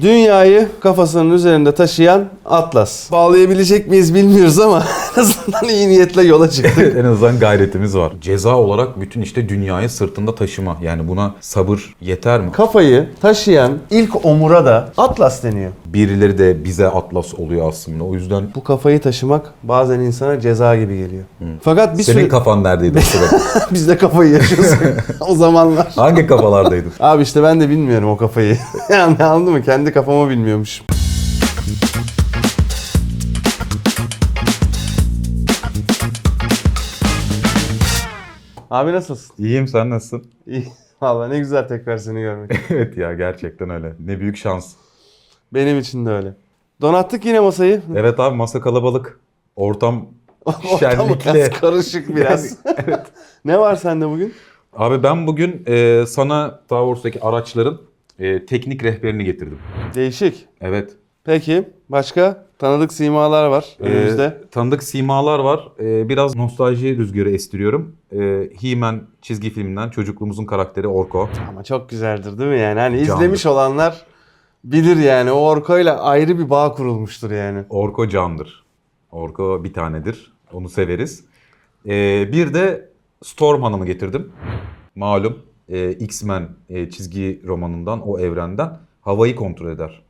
Dünyayı kafasının üzerinde taşıyan Atlas. Bağlayabilecek miyiz bilmiyoruz ama en azından iyi niyetle yola çıktık. en azından gayretimiz var. Ceza olarak bütün işte dünyayı sırtında taşıma. Yani buna sabır yeter mi? Kafayı taşıyan ilk omura da Atlas deniyor. Birileri de bize atlas oluyor aslında. O yüzden Bu kafayı taşımak bazen insana ceza gibi geliyor. Fakat bir senin süre kafan neredeydi o sırada? biz de kafayı yaşıyoruz o zamanlar. Hangi kafalardaydın? Abi işte ben de bilmiyorum o kafayı. yani anladın mı? Kendi kafamı bilmiyormuşum. Abi nasılsın? İyiyim sen nasılsın? İyi. Valla ne güzel tekrar seni görmek. evet ya gerçekten öyle. Ne büyük şans. Benim için de öyle. Donattık yine masayı. Evet abi masa kalabalık. Ortam Ortam şenlikli. biraz karışık biraz. ne var sende bugün? Abi ben bugün e, sana Star Wars'taki araçların e, teknik rehberini getirdim. Değişik. Evet. Peki başka tanıdık simalar var E, önümüzde. tanıdık simalar var. E, biraz nostalji rüzgarı estiriyorum. E, He-Man çizgi filminden çocukluğumuzun karakteri Orko. Ama çok güzeldir değil mi yani? Hani Candır. izlemiş olanlar bilir yani. O Orko'yla ayrı bir bağ kurulmuştur yani. Orko candır. Orko bir tanedir. Onu severiz. E, bir de Storm Hanım'ı getirdim. Malum e, X-Men e, çizgi romanından, o evrenden havayı kontrol eder.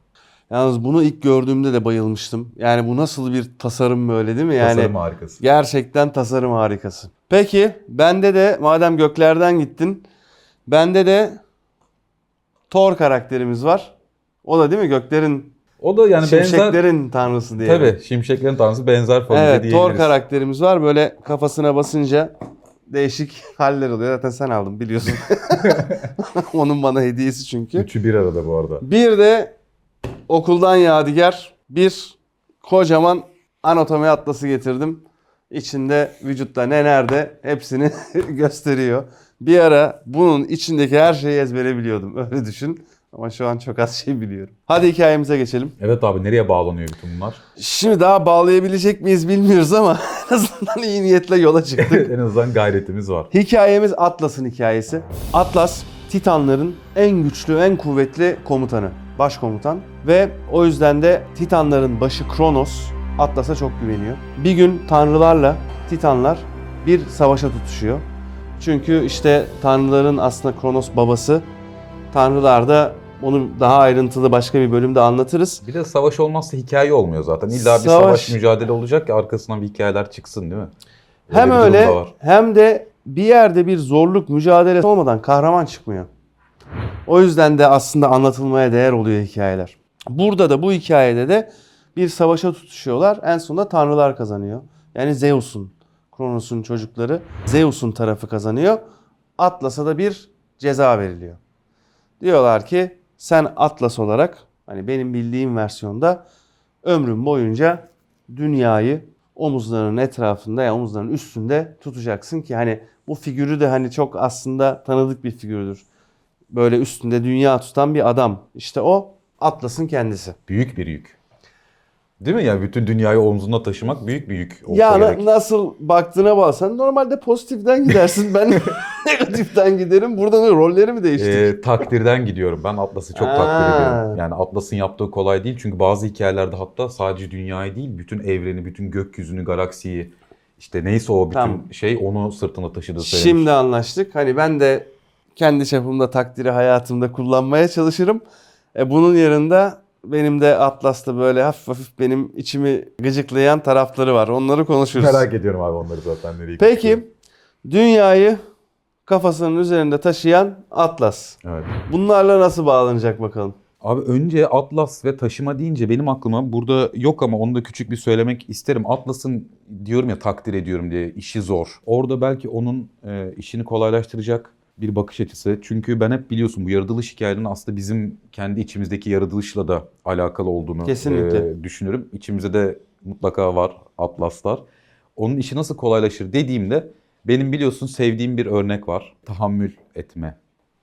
Yalnız bunu ilk gördüğümde de bayılmıştım. Yani bu nasıl bir tasarım böyle değil mi? Yani Tasarım harikası. gerçekten tasarım harikası. Peki bende de madem göklerden gittin. Bende de Thor karakterimiz var. O da değil mi göklerin, O da yani benzer... şimşeklerin tanrısı diye. Tabii şimşeklerin tanrısı benzer familya Evet diyebiliriz. Thor karakterimiz var. Böyle kafasına basınca değişik haller oluyor. Zaten sen aldın biliyorsun. Onun bana hediyesi çünkü. Üçü bir arada bu arada. Bir de okuldan yadigar bir kocaman anatomi atlası getirdim. İçinde vücutta ne nerede hepsini gösteriyor. Bir ara bunun içindeki her şeyi ezbere biliyordum. Öyle düşün. Ama şu an çok az şey biliyorum. Hadi hikayemize geçelim. Evet abi nereye bağlanıyor bütün bunlar? Şimdi daha bağlayabilecek miyiz bilmiyoruz ama en azından iyi niyetle yola çıktık. en azından gayretimiz var. Hikayemiz Atlas'ın hikayesi. Atlas, Titanların en güçlü, en kuvvetli komutanı, başkomutan. Ve o yüzden de Titanların başı Kronos Atlas'a çok güveniyor. Bir gün tanrılarla Titanlar bir savaşa tutuşuyor. Çünkü işte tanrıların aslında Kronos babası. Tanrılar da onu daha ayrıntılı başka bir bölümde anlatırız. Bir de savaş olmazsa hikaye olmuyor zaten. İlla bir Savaş- savaş mücadele olacak ki arkasından bir hikayeler çıksın değil mi? Hem öyle da var. hem de bir yerde bir zorluk mücadele olmadan kahraman çıkmıyor. O yüzden de aslında anlatılmaya değer oluyor hikayeler. Burada da bu hikayede de bir savaşa tutuşuyorlar. En sonunda tanrılar kazanıyor. Yani Zeus'un, Kronos'un çocukları Zeus'un tarafı kazanıyor. Atlas'a da bir ceza veriliyor. Diyorlar ki sen Atlas olarak hani benim bildiğim versiyonda ömrün boyunca dünyayı omuzlarının etrafında ya omuzlarının üstünde tutacaksın ki hani bu figürü de hani çok aslında tanıdık bir figürdür. Böyle üstünde dünya tutan bir adam. İşte o Atlas'ın kendisi. Büyük bir yük. Değil mi? Yani bütün dünyayı omzunda taşımak büyük bir yük Yani gerek. nasıl baktığına bağlı. normalde pozitiften gidersin. Ben negatiften giderim. Burada ne rolleri mi değiştik? Ee, takdirden gidiyorum. Ben Atlas'ı çok Aa. takdir ediyorum. Yani Atlas'ın yaptığı kolay değil. Çünkü bazı hikayelerde hatta sadece dünyayı değil, bütün evreni, bütün gökyüzünü, galaksiyi işte neyse o bütün Tamam. şey onu sırtına taşıdığı söylenir. Şimdi anlaştık. Hani ben de kendi çapımda takdiri hayatımda kullanmaya çalışırım. E bunun yanında benim de Atlas'ta böyle hafif hafif benim içimi gıcıklayan tarafları var. Onları konuşuruz. Merak ediyorum abi onları zaten nereye Peki dünyayı kafasının üzerinde taşıyan Atlas. Evet. Bunlarla nasıl bağlanacak bakalım. Abi önce Atlas ve taşıma deyince benim aklıma burada yok ama onu da küçük bir söylemek isterim. Atlas'ın diyorum ya takdir ediyorum diye işi zor. Orada belki onun e, işini kolaylaştıracak bir bakış açısı. Çünkü ben hep biliyorsun bu yaratılış hikayelerinin aslında bizim kendi içimizdeki yaratılışla da alakalı olduğunu Kesinlikle. e, düşünürüm. İçimizde de mutlaka var Atlaslar. Onun işi nasıl kolaylaşır dediğimde benim biliyorsun sevdiğim bir örnek var. Tahammül etme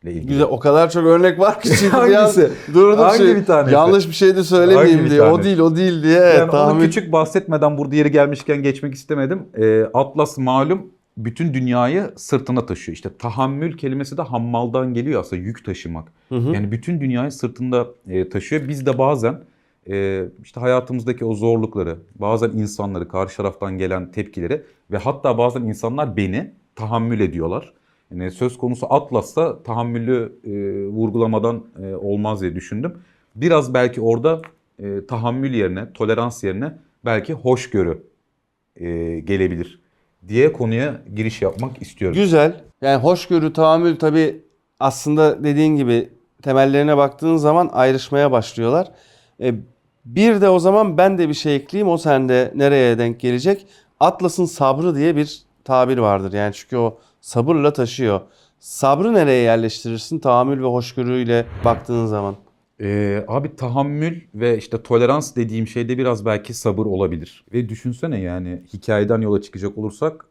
ile ilgili. Güzel o kadar çok örnek var ki şimdi bir Hangisi? durdum Hangi şey, bir tanesi? yanlış bir şey de söylemeyeyim Hangi diye. O değil o değil diye. Yani onu tahmin. küçük bahsetmeden burada yeri gelmişken geçmek istemedim. Ee, Atlas malum bütün dünyayı sırtına taşıyor. İşte tahammül kelimesi de hammaldan geliyor aslında yük taşımak. Hı hı. Yani bütün dünyayı sırtında e, taşıyor. Biz de bazen e, işte hayatımızdaki o zorlukları, bazen insanları, karşı taraftan gelen tepkileri ve hatta bazen insanlar beni tahammül ediyorlar. Yani söz konusu Atlas'ta tahammülü e, vurgulamadan e, olmaz diye düşündüm. Biraz belki orada e, tahammül yerine, tolerans yerine belki hoşgörü e, gelebilir diye konuya giriş yapmak istiyorum. Güzel. Yani hoşgörü, tahammül tabii aslında dediğin gibi temellerine baktığın zaman ayrışmaya başlıyorlar. E, bir de o zaman ben de bir şey ekleyeyim. O sende nereye denk gelecek? Atlas'ın sabrı diye bir tabir vardır. Yani çünkü o sabırla taşıyor. Sabrı nereye yerleştirirsin? Tahammül ve hoşgörüyle baktığın zaman. Ee, abi tahammül ve işte tolerans dediğim şeyde biraz belki sabır olabilir. Ve düşünsene yani hikayeden yola çıkacak olursak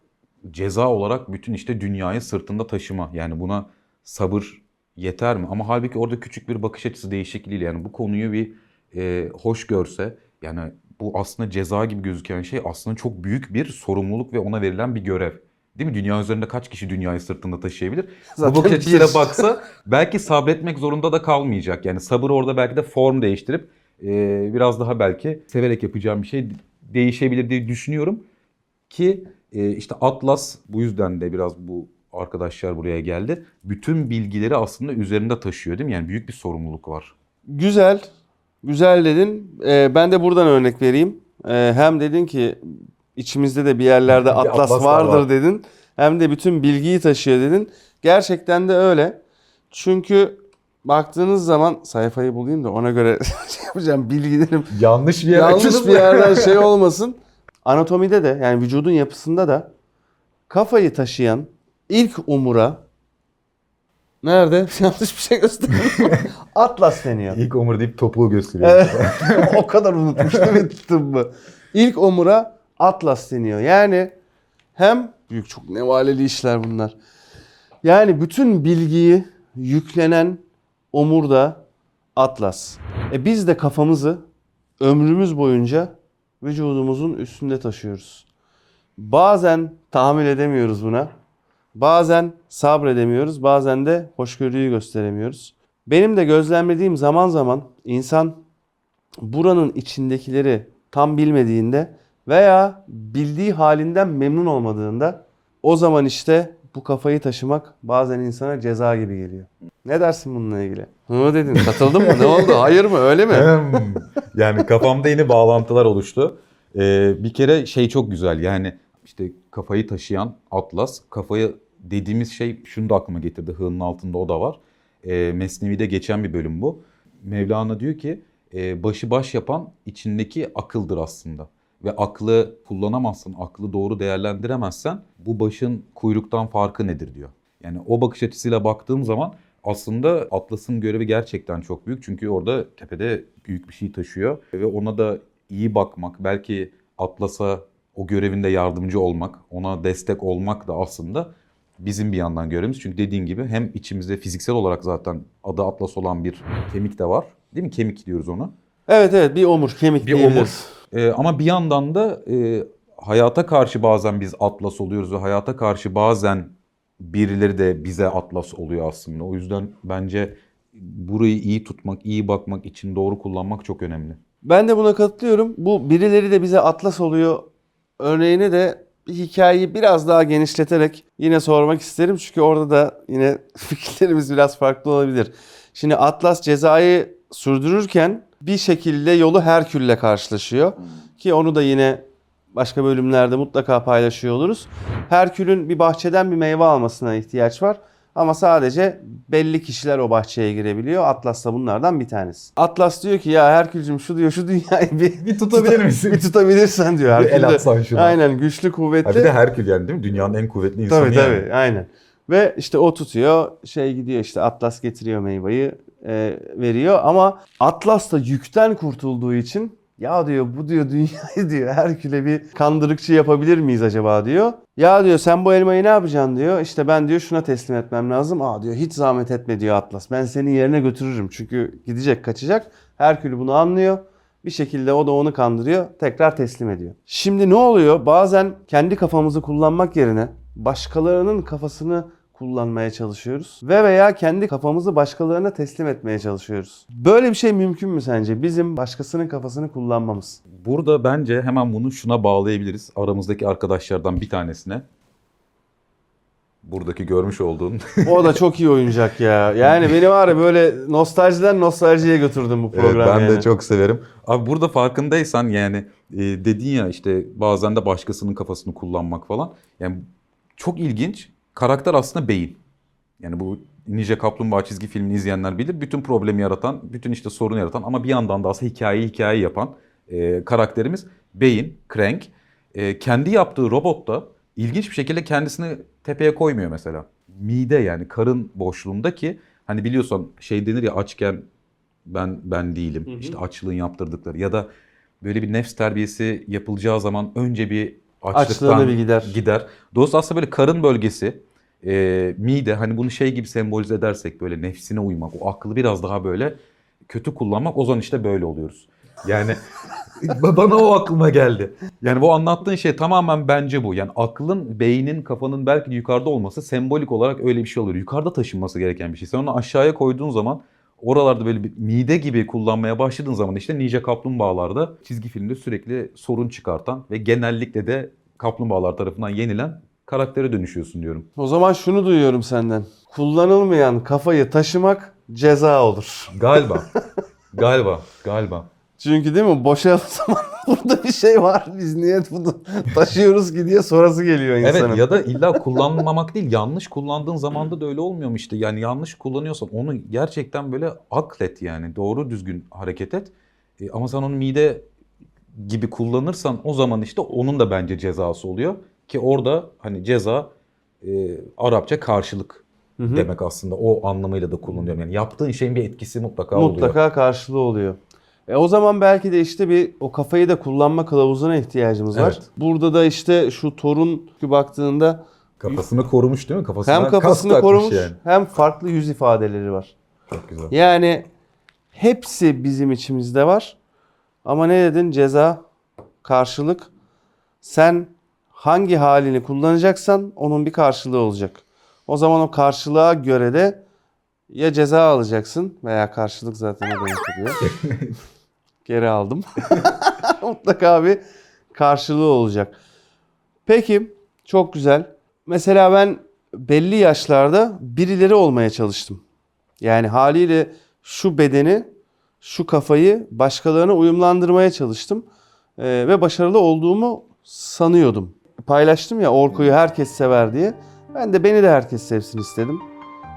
ceza olarak bütün işte dünyayı sırtında taşıma. Yani buna sabır yeter mi? Ama halbuki orada küçük bir bakış açısı değişikliğiyle yani bu konuyu bir e, hoş görse yani bu aslında ceza gibi gözüken şey aslında çok büyük bir sorumluluk ve ona verilen bir görev. Değil mi? Dünya üzerinde kaç kişi dünyayı sırtında taşıyabilir? Zaten bu bakış açısıyla baksa belki sabretmek zorunda da kalmayacak. Yani sabır orada belki de form değiştirip e, biraz daha belki severek yapacağım bir şey değişebilir diye düşünüyorum. Ki e, işte Atlas bu yüzden de biraz bu arkadaşlar buraya geldi. Bütün bilgileri aslında üzerinde taşıyor değil mi? Yani büyük bir sorumluluk var. Güzel. Güzel dedin. Ee, ben de buradan örnek vereyim. Ee, hem dedin ki içimizde de bir yerlerde Bir atlas, atlas vardır var. dedin. Hem de bütün bilgiyi taşıyor dedin. Gerçekten de öyle. Çünkü baktığınız zaman sayfayı bulayım da ona göre şey yapacağım bilgilerim Yanlış bir yanlış bir yerden şey olmasın. Anatomide de yani vücudun yapısında da kafayı taşıyan ilk omura nerede? Yanlış bir şey gösterdim. Atlas deniyor. İlk omur deyip topuğu gösteriyor. Evet. o kadar unutmuş değil mi tıbbı? İlk omura atlas deniyor. Yani hem büyük çok nevaleli işler bunlar. Yani bütün bilgiyi yüklenen omurda atlas. E biz de kafamızı ömrümüz boyunca vücudumuzun üstünde taşıyoruz. Bazen tahammül edemiyoruz buna. Bazen sabredemiyoruz, bazen de hoşgörüyü gösteremiyoruz. Benim de gözlemlediğim zaman zaman insan buranın içindekileri tam bilmediğinde veya bildiği halinden memnun olmadığında o zaman işte bu kafayı taşımak bazen insana ceza gibi geliyor. Ne dersin bununla ilgili? Hı dedin. Katıldın mı? Ne oldu? Hayır mı? Öyle mi? Yani kafamda yeni bağlantılar oluştu. Ee, bir kere şey çok güzel yani işte kafayı taşıyan Atlas kafayı dediğimiz şey şunu da aklıma getirdi. Hığının altında o da var. Ee, Mesnevi'de geçen bir bölüm bu. Mevlana diyor ki e, başı baş yapan içindeki akıldır aslında. Ve aklı kullanamazsın, aklı doğru değerlendiremezsen bu başın kuyruktan farkı nedir diyor. Yani o bakış açısıyla baktığım zaman aslında Atlas'ın görevi gerçekten çok büyük. Çünkü orada tepede büyük bir şey taşıyor. Ve ona da iyi bakmak, belki Atlas'a o görevinde yardımcı olmak, ona destek olmak da aslında bizim bir yandan görevimiz. Çünkü dediğin gibi hem içimizde fiziksel olarak zaten adı Atlas olan bir kemik de var. Değil mi? Kemik diyoruz ona. Evet evet bir omur, kemik Bir diyebiliriz. omur. Ee, ama bir yandan da e, hayata karşı bazen biz Atlas oluyoruz ve hayata karşı bazen birileri de bize Atlas oluyor aslında. O yüzden bence burayı iyi tutmak, iyi bakmak için doğru kullanmak çok önemli. Ben de buna katılıyorum. Bu birileri de bize atlas oluyor örneğini de hikayeyi biraz daha genişleterek yine sormak isterim. Çünkü orada da yine fikirlerimiz biraz farklı olabilir. Şimdi Atlas cezayı sürdürürken bir şekilde yolu Herkül'le karşılaşıyor. Ki onu da yine başka bölümlerde mutlaka paylaşıyor oluruz. Herkül'ün bir bahçeden bir meyve almasına ihtiyaç var. Ama sadece belli kişiler o bahçeye girebiliyor. Atlas da bunlardan bir tanesi. Atlas diyor ki ya Herkül'cüm şu diyor şu dünyayı bir, Bir tutabilir misin? bir tutabilirsen diyor. Bir el Herkül de- atsan şuna. Aynen güçlü kuvvetli. Herkül yani değil mi? Dünyanın en kuvvetli insanı Tabii yani. tabii aynen. Ve işte o tutuyor şey gidiyor işte Atlas getiriyor meyveyi veriyor ama Atlas da yükten kurtulduğu için ya diyor bu diyor dünyayı diyor Herkül'e bir kandırıkçı yapabilir miyiz acaba diyor. Ya diyor sen bu elmayı ne yapacaksın diyor. İşte ben diyor şuna teslim etmem lazım. Aa diyor hiç zahmet etme diyor Atlas. Ben senin yerine götürürüm. Çünkü gidecek kaçacak. Herkül bunu anlıyor. Bir şekilde o da onu kandırıyor. Tekrar teslim ediyor. Şimdi ne oluyor? Bazen kendi kafamızı kullanmak yerine başkalarının kafasını kullanmaya çalışıyoruz ve veya kendi kafamızı başkalarına teslim etmeye çalışıyoruz. Böyle bir şey mümkün mü sence? Bizim başkasının kafasını kullanmamız. Burada bence hemen bunu şuna bağlayabiliriz. Aramızdaki arkadaşlardan bir tanesine. Buradaki görmüş olduğun. O da çok iyi oyuncak ya. Yani beni var ya böyle nostaljiden nostaljiye götürdüm bu Evet, program ben yani. de çok severim. Abi burada farkındaysan yani e, dedin ya işte bazen de başkasının kafasını kullanmak falan. Yani çok ilginç. Karakter aslında beyin. Yani bu Ninja Kaplumbağa çizgi filmini izleyenler bilir. Bütün problemi yaratan, bütün işte sorunu yaratan ama bir yandan da aslında hikayeyi hikaye yapan e, karakterimiz beyin, Crank. E, kendi yaptığı robot da ilginç bir şekilde kendisini tepeye koymuyor mesela. Mide yani karın boşluğunda ki hani biliyorsun şey denir ya açken ben ben değilim. Hı hı. İşte açlığın yaptırdıkları ya da böyle bir nefs terbiyesi yapılacağı zaman önce bir açlıktan bir gider. gider. Dolayısıyla aslında böyle karın bölgesi, e, mide hani bunu şey gibi sembolize edersek böyle nefsine uymak, o aklı biraz daha böyle kötü kullanmak o zaman işte böyle oluyoruz. Yani bana o aklıma geldi. Yani bu anlattığın şey tamamen bence bu. Yani aklın, beynin, kafanın belki de yukarıda olması sembolik olarak öyle bir şey oluyor. Yukarıda taşınması gereken bir şey. Sen onu aşağıya koyduğun zaman oralarda böyle bir mide gibi kullanmaya başladığın zaman işte Ninja Kaplumbağalarda çizgi filmde sürekli sorun çıkartan ve genellikle de kaplumbağalar tarafından yenilen karaktere dönüşüyorsun diyorum. O zaman şunu duyuyorum senden. Kullanılmayan kafayı taşımak ceza olur. Galiba. galiba. Galiba. Çünkü değil mi? Boşa zaman burada bir şey var. Biz niye bunu taşıyoruz ki diye sorası geliyor insanın. Evet ya da illa kullanmamak değil yanlış kullandığın zamanda da öyle olmuyor mu işte yani yanlış kullanıyorsan onu gerçekten böyle aklet yani doğru düzgün hareket et E, ama sen onu mide gibi kullanırsan o zaman işte onun da bence cezası oluyor ki orada hani ceza e, Arapça karşılık Hı hı. demek aslında o anlamıyla da kullanıyorum yani yaptığın şeyin bir etkisi mutlaka, oluyor. Mutlaka karşılığı oluyor. E o zaman belki de işte bir o kafayı da kullanma kılavuzuna ihtiyacımız var. Evet. Burada da işte şu torun baktığında Kafasını korumuş değil mi? Kafasına hem kafasını korumuş yani. hem farklı yüz ifadeleri var. Çok güzel. Yani hepsi bizim içimizde var. Ama ne dedin? Ceza, karşılık. Sen hangi halini kullanacaksan onun bir karşılığı olacak. O zaman o karşılığa göre de ya ceza alacaksın veya karşılık zaten o demek oluyor. Geri aldım. Mutlaka bir karşılığı olacak. Peki çok güzel. Mesela ben belli yaşlarda birileri olmaya çalıştım. Yani haliyle şu bedeni, şu kafayı başkalarına uyumlandırmaya çalıştım. Ee, ve başarılı olduğumu sanıyordum. Paylaştım ya Orko'yu herkes sever diye. Ben de beni de herkes sevsin istedim.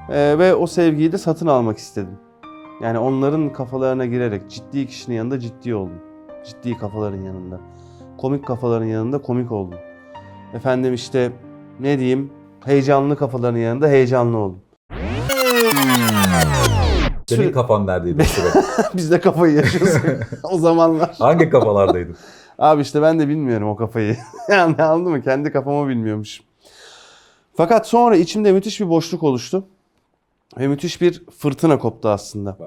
Ee, ve o sevgiyi de satın almak istedim. Yani onların kafalarına girerek ciddi kişinin yanında ciddi oldum. Ciddi kafaların yanında. Komik kafaların yanında komik oldum. Efendim işte ne diyeyim heyecanlı kafaların yanında heyecanlı oldum. Senin kafan neredeydi? sırada? Biz de kafayı yaşıyoruz o zamanlar. Hangi kafalardaydın? Abi işte ben de bilmiyorum o kafayı. yani anladın mı? Kendi kafamı bilmiyormuşum. Fakat sonra içimde müthiş bir boşluk oluştu. Ve müthiş bir fırtına koptu aslında.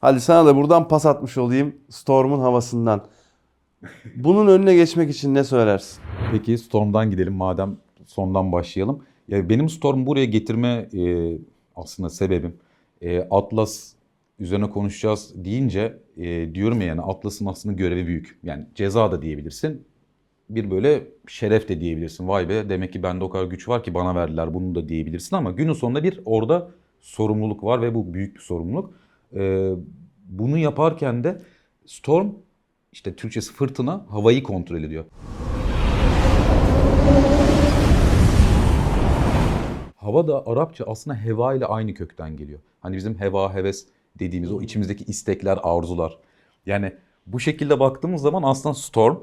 Hadi sana da buradan pas atmış olayım Storm'un havasından. Bunun önüne geçmek için ne söylersin? Peki Storm'dan gidelim madem sondan başlayalım. Ya benim Storm buraya getirme e, aslında sebebim e, Atlas üzerine konuşacağız deyince e, diyorum ya yani Atlas'ın aslında görevi büyük. Yani ceza da diyebilirsin. Bir böyle şeref de diyebilirsin. Vay be demek ki bende o kadar güç var ki bana verdiler bunu da diyebilirsin ama günün sonunda bir orada sorumluluk var ve bu büyük bir sorumluluk. E, bunu yaparken de Storm işte Türkçesi fırtına havayı kontrol ediyor. Hava da Arapça aslında heva ile aynı kökten geliyor. Hani bizim heva, heves dediğimiz o içimizdeki istekler, arzular. Yani bu şekilde baktığımız zaman aslında Storm,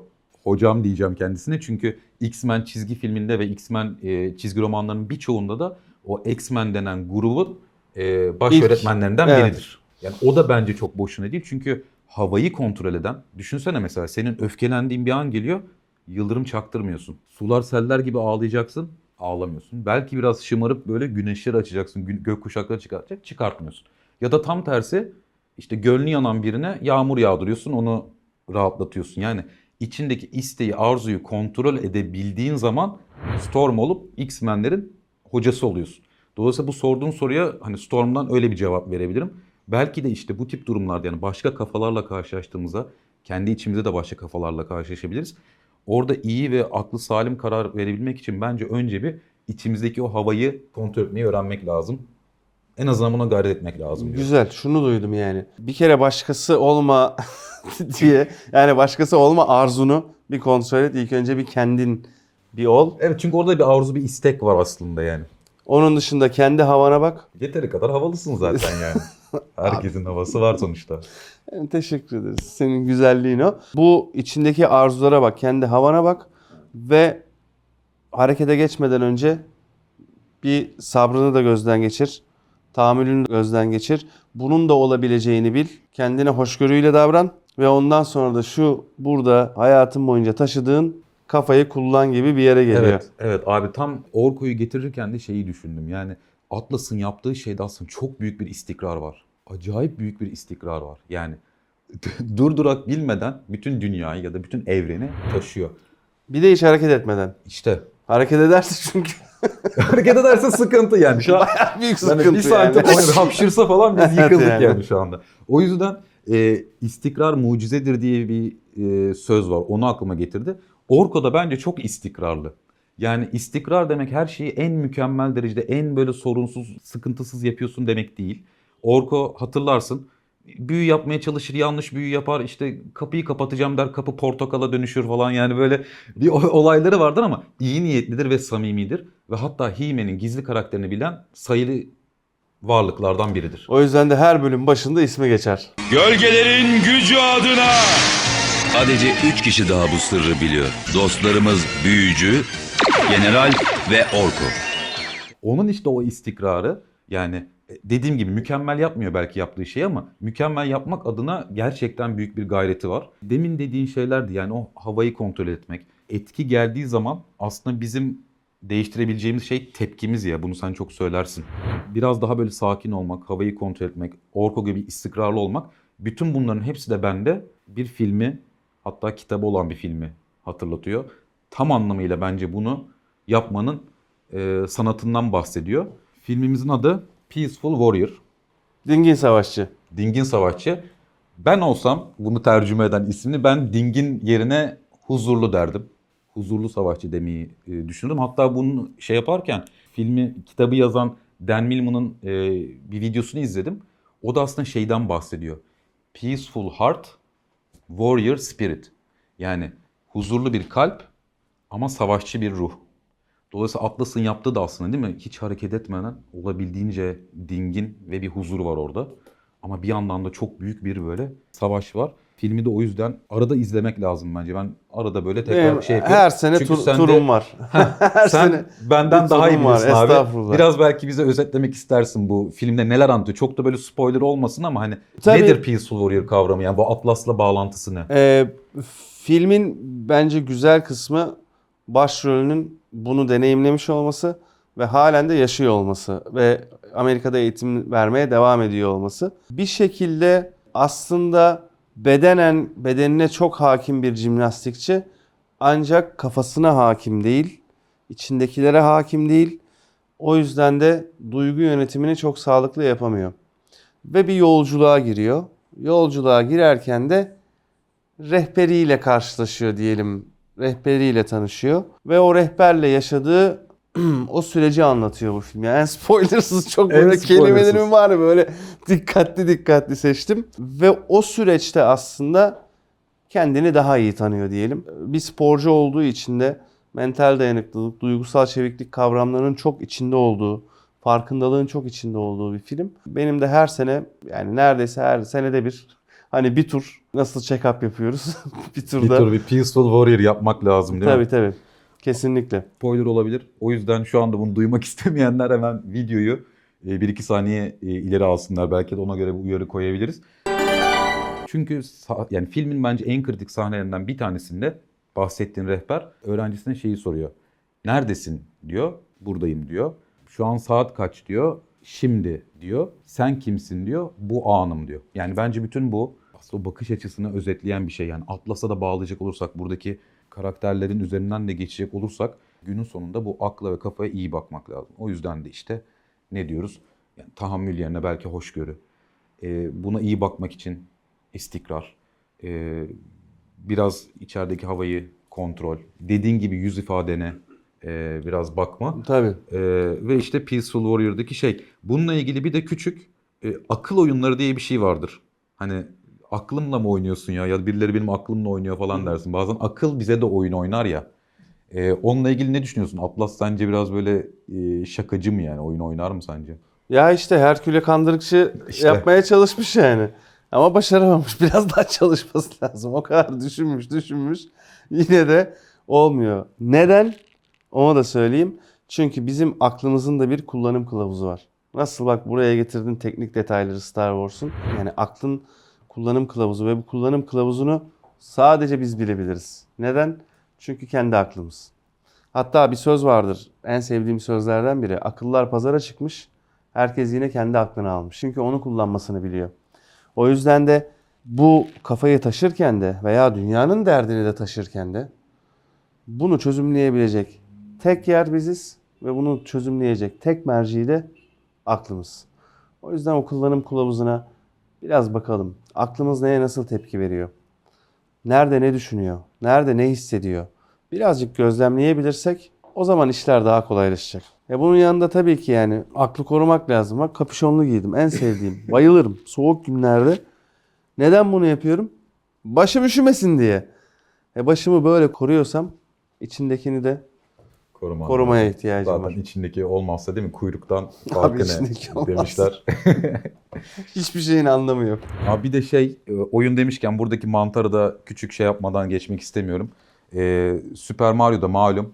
hocam diyeceğim kendisine çünkü X-Men çizgi filminde ve X-Men e, çizgi romanlarının birçoğunda da o X-Men denen grubun e, baş İlk, öğretmenlerinden evet. biridir. Yani o da bence çok boşuna değil çünkü havayı kontrol eden, düşünsene mesela senin öfkelendiğin bir an geliyor, yıldırım çaktırmıyorsun. Sular seller gibi ağlayacaksın, ağlamıyorsun. Belki biraz şımarıp böyle güneşleri açacaksın, gö- gökkuşakları çıkartacak, çıkartmıyorsun. Ya da tam tersi işte gönlü yanan birine yağmur yağdırıyorsun, onu rahatlatıyorsun. Yani içindeki isteği, arzuyu kontrol edebildiğin zaman Storm olup X-Men'lerin hocası oluyorsun. Dolayısıyla bu sorduğun soruya hani Storm'dan öyle bir cevap verebilirim. Belki de işte bu tip durumlarda yani başka kafalarla karşılaştığımızda kendi içimizde de başka kafalarla karşılaşabiliriz. Orada iyi ve aklı salim karar verebilmek için bence önce bir içimizdeki o havayı kontrol etmeyi öğrenmek lazım. En azından buna gayret etmek lazım. diyor. Güzel. Şunu duydum yani. Bir kere başkası olma diye yani başkası olma arzunu bir kontrol et. İlk önce bir kendin bir ol. Evet çünkü orada bir arzu bir istek var aslında yani. Onun dışında kendi havana bak. Yeteri kadar havalısın zaten yani. Herkesin havası var sonuçta. Yani teşekkür ederiz. Senin güzelliğin o. Bu içindeki arzulara bak, kendi havana bak ve harekete geçmeden önce bir sabrını da gözden geçir. Tahammülünü de gözden geçir. Bunun da olabileceğini bil. Kendine hoşgörüyle davran ve ondan sonra da şu burada hayatın boyunca taşıdığın kafayı kullan gibi bir yere geliyor. Evet, evet abi tam Orko'yu getirirken de şeyi düşündüm. Yani Atlas'ın yaptığı şeyde aslında çok büyük bir istikrar var. Acayip büyük bir istikrar var. Yani durdurak bilmeden bütün dünyayı ya da bütün evreni taşıyor. Bir de hiç hareket etmeden. İşte Hareket ederse çünkü hareket ederse sıkıntı yani. Şu an büyük yani sıkıntı bir santim yani. oynadı, hapşırsa falan biz yıkıldık yani. yani. şu anda. O yüzden e, istikrar mucizedir diye bir e, söz var. Onu aklıma getirdi. Orko da bence çok istikrarlı. Yani istikrar demek her şeyi en mükemmel derecede en böyle sorunsuz, sıkıntısız yapıyorsun demek değil. Orko hatırlarsın büyü yapmaya çalışır, yanlış büyü yapar, işte kapıyı kapatacağım der, kapı portakala dönüşür falan yani böyle bir olayları vardır ama iyi niyetlidir ve samimidir. Ve hatta He-Man'in gizli karakterini bilen sayılı varlıklardan biridir. O yüzden de her bölüm başında ismi geçer. Gölgelerin gücü adına. Sadece 3 kişi daha bu sırrı biliyor. Dostlarımız Büyücü, General ve Orko. Onun işte o istikrarı yani dediğim gibi mükemmel yapmıyor belki yaptığı şeyi ama mükemmel yapmak adına gerçekten büyük bir gayreti var. Demin dediğin şeylerdi yani o havayı kontrol etmek. Etki geldiği zaman aslında bizim değiştirebileceğimiz şey tepkimiz ya bunu sen çok söylersin. Biraz daha böyle sakin olmak, havayı kontrol etmek, Orko gibi istikrarlı olmak. Bütün bunların hepsi de bende bir filmi hatta kitabı olan bir filmi hatırlatıyor. Tam anlamıyla bence bunu yapmanın e, sanatından bahsediyor. Filmimizin adı Peaceful Warrior. Dingin Savaşçı. Dingin Savaşçı. Ben olsam bunu tercüme eden ismini ben dingin yerine huzurlu derdim. Huzurlu savaşçı demeyi e, düşündüm. Hatta bunu şey yaparken filmi, kitabı yazan Dan Millman'ın e, bir videosunu izledim. O da aslında şeyden bahsediyor. Peaceful Heart, Warrior Spirit. Yani huzurlu bir kalp ama savaşçı bir ruh. Dolayısıyla Atlas'ın yaptığı da aslında değil mi? Hiç hareket etmeden olabildiğince dingin ve bir huzur var orada. Ama bir yandan da çok büyük bir böyle savaş var. Filmi de o yüzden arada izlemek lazım bence. Ben arada böyle tekrar Benim şey yapıyorum. her sene Çünkü tur- sen de- turum var. her Sen sene benden daha iyi turum var, abi. estağfurullah. Biraz belki bize özetlemek istersin bu filmde neler anlatıyor. Çok da böyle spoiler olmasın ama hani Tabii. nedir Peaceful Warrior kavramı yani bu Atlas'la bağlantısı ne? Ee, filmin bence güzel kısmı başrolünün bunu deneyimlemiş olması ve halen de yaşıyor olması ve Amerika'da eğitim vermeye devam ediyor olması. Bir şekilde aslında bedenen bedenine çok hakim bir jimnastikçi ancak kafasına hakim değil, içindekilere hakim değil. O yüzden de duygu yönetimini çok sağlıklı yapamıyor. Ve bir yolculuğa giriyor. Yolculuğa girerken de rehberiyle karşılaşıyor diyelim. Rehberiyle tanışıyor. Ve o rehberle yaşadığı o süreci anlatıyor bu film. Yani spoilersız çok Evet, böyle spoilersız. kelimelerim var böyle dikkatli dikkatli seçtim. Ve o süreçte aslında kendini daha iyi tanıyor diyelim. Bir sporcu olduğu için de mental dayanıklılık, duygusal çeviklik kavramlarının çok içinde olduğu, farkındalığın çok içinde olduğu bir film. Benim de her sene yani neredeyse her senede bir hani bir tur nasıl check-up yapıyoruz bir Bir turda. tür bir Peaceful Warrior yapmak lazım değil mi? tabii tabii. Kesinlikle. spoiler olabilir. O yüzden şu anda bunu duymak istemeyenler hemen videoyu 1-2 saniye e, ileri alsınlar. Belki de ona göre bir uyarı koyabiliriz. Çünkü yani filmin bence en kritik sahnelerinden bir tanesinde bahsettiğin rehber öğrencisine şeyi soruyor. Neredesin diyor. Buradayım diyor. Şu an saat kaç diyor. Şimdi diyor. Sen kimsin diyor. Bu anım diyor. Yani bence bütün bu aslında bakış açısını özetleyen bir şey. Yani Atlas'a da bağlayacak olursak buradaki karakterlerin üzerinden de geçecek olursak Günün sonunda bu akla ve kafaya iyi bakmak lazım. O yüzden de işte ne diyoruz? Yani tahammül yerine belki hoşgörü. Ee, buna iyi bakmak için istikrar. Ee, biraz içerideki havayı kontrol. Dediğin gibi yüz ifadene e, biraz bakma. Tabii. Ee, ve işte Peaceful Warrior'daki şey. Bununla ilgili bir de küçük e, akıl oyunları diye bir şey vardır. Hani aklımla mı oynuyorsun ya ya birileri benim aklımla oynuyor falan dersin. Bazen akıl bize de oyun oynar ya. Ee, onunla ilgili ne düşünüyorsun? Atlas sence biraz böyle e, şakacı mı yani? Oyun oynar mı sence? Ya işte Herkül'e kandırıkçı İşte. yapmaya çalışmış yani. Ama başaramamış. Biraz daha çalışması lazım. O kadar düşünmüş düşünmüş. Yine de olmuyor. Neden? Onu da söyleyeyim. Çünkü bizim aklımızın da bir kullanım kılavuzu var. Nasıl bak buraya getirdin teknik detayları Star Wars'un. Yani aklın kullanım kılavuzu ve bu kullanım kılavuzunu sadece biz bilebiliriz. Neden? Çünkü kendi aklımız. Hatta bir söz vardır. En sevdiğim sözlerden biri. Akıllar pazara çıkmış. Herkes yine kendi aklını almış. Çünkü onu kullanmasını biliyor. O yüzden de bu kafayı taşırken de veya dünyanın derdini de taşırken de bunu çözümleyebilecek tek yer biziz ve bunu çözümleyecek tek merci de aklımız. O yüzden o kullanım kılavuzuna biraz bakalım. Aklımız neye nasıl tepki veriyor? Nerede ne düşünüyor? Nerede ne hissediyor? Birazcık gözlemleyebilirsek o zaman işler daha kolaylaşacak. E bunun yanında tabii ki yani aklı korumak lazım. Bak kapüşonlu giydim. En sevdiğim. Bayılırım. Soğuk günlerde. Neden bunu yapıyorum? Başım üşümesin diye. E başımı böyle koruyorsam içindekini de Koruma korumaya ihtiyacım Zaten var. içindeki olmazsa değil mi? Kuyruktan farkı ne demişler. Hiçbir şeyin anlamı yok. Abi bir de şey e, oyun demişken buradaki mantarı da küçük şey yapmadan geçmek istemiyorum. Ee, Super Mario'da malum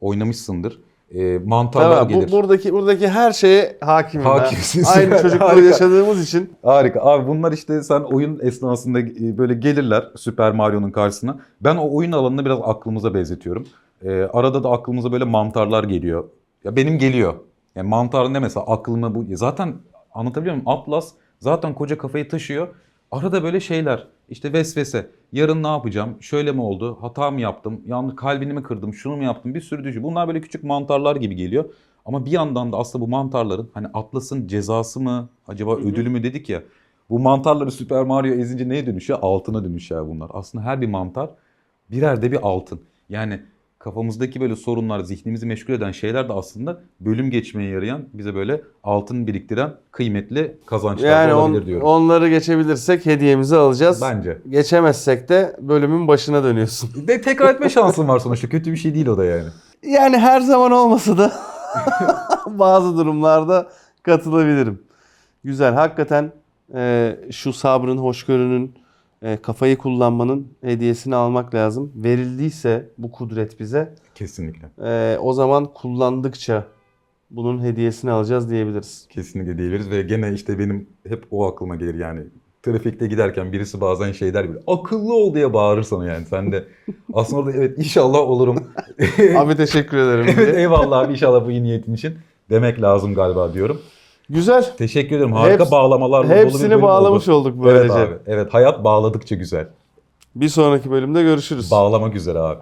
oynamışsındır. Ee, mantarlar Tamam, gelir. bu, buradaki buradaki her şeye hakimim. Hakimsin. Aynı çocukluğu Harika. yaşadığımız için Harika. Abi bunlar işte sen oyun esnasında e, böyle gelirler Super Mario'nun karşısına. Ben o oyun alanını biraz aklımıza benzetiyorum. Ee, arada da aklımıza böyle mantarlar geliyor. Ya benim geliyor. Yani mantar ne mesela aklıma bu. Zaten anlatabiliyor muyum? Atlas zaten koca kafayı taşıyor. Arada böyle şeyler. işte vesvese. Yarın ne yapacağım? Şöyle mi oldu? Hata mı yaptım? Yanlış kalbini mi kırdım? Şunu mu yaptım? Bir sürü düşün. Bunlar böyle küçük mantarlar gibi geliyor. Ama bir yandan da aslında bu mantarların hani Atlas'ın cezası mı? Acaba ödülü mü dedik ya. Bu mantarları Super Mario ezince neye dönüşüyor? Altına dönüşüyor bunlar. Aslında her bir mantar birer de bir altın. Yani kafamızdaki böyle sorunlar, zihnimizi meşgul eden şeyler de aslında bölüm geçmeye yarayan, bize böyle altın biriktiren kıymetli kazançlar yani da on- olabilir diyorum. onları geçebilirsek hediyemizi alacağız. Bence. Geçemezsek de bölümün başına dönüyorsun. Ve tekrar etme şansın var sonuçta. Kötü bir şey değil o da yani. Yani her zaman olmasa da bazı durumlarda katılabilirim. Güzel. Hakikaten e, şu sabrın, hoşgörünün, e, kafayı kullanmanın hediyesini almak lazım. Verildiyse bu kudret bize Kesinlikle. e, o zaman kullandıkça bunun hediyesini alacağız diyebiliriz. Kesinlikle diyebiliriz ve gene işte benim hep o aklıma gelir yani. Trafikte giderken birisi bazen şey der bile akıllı ol diye bağırır sana yani sen de aslında orada evet inşallah olurum. Abi teşekkür ederim. evet eyvallah abi inşallah bu iyi niyetin için demek lazım galiba diyorum. Güzel. Teşekkür ederim. Harika Heps- bağlamalarla dolu bir Hepsini bağlamış oldu. olduk böylece. Evet abi. Evet hayat bağladıkça güzel. Bir sonraki bölümde görüşürüz. Bağlamak üzere abi.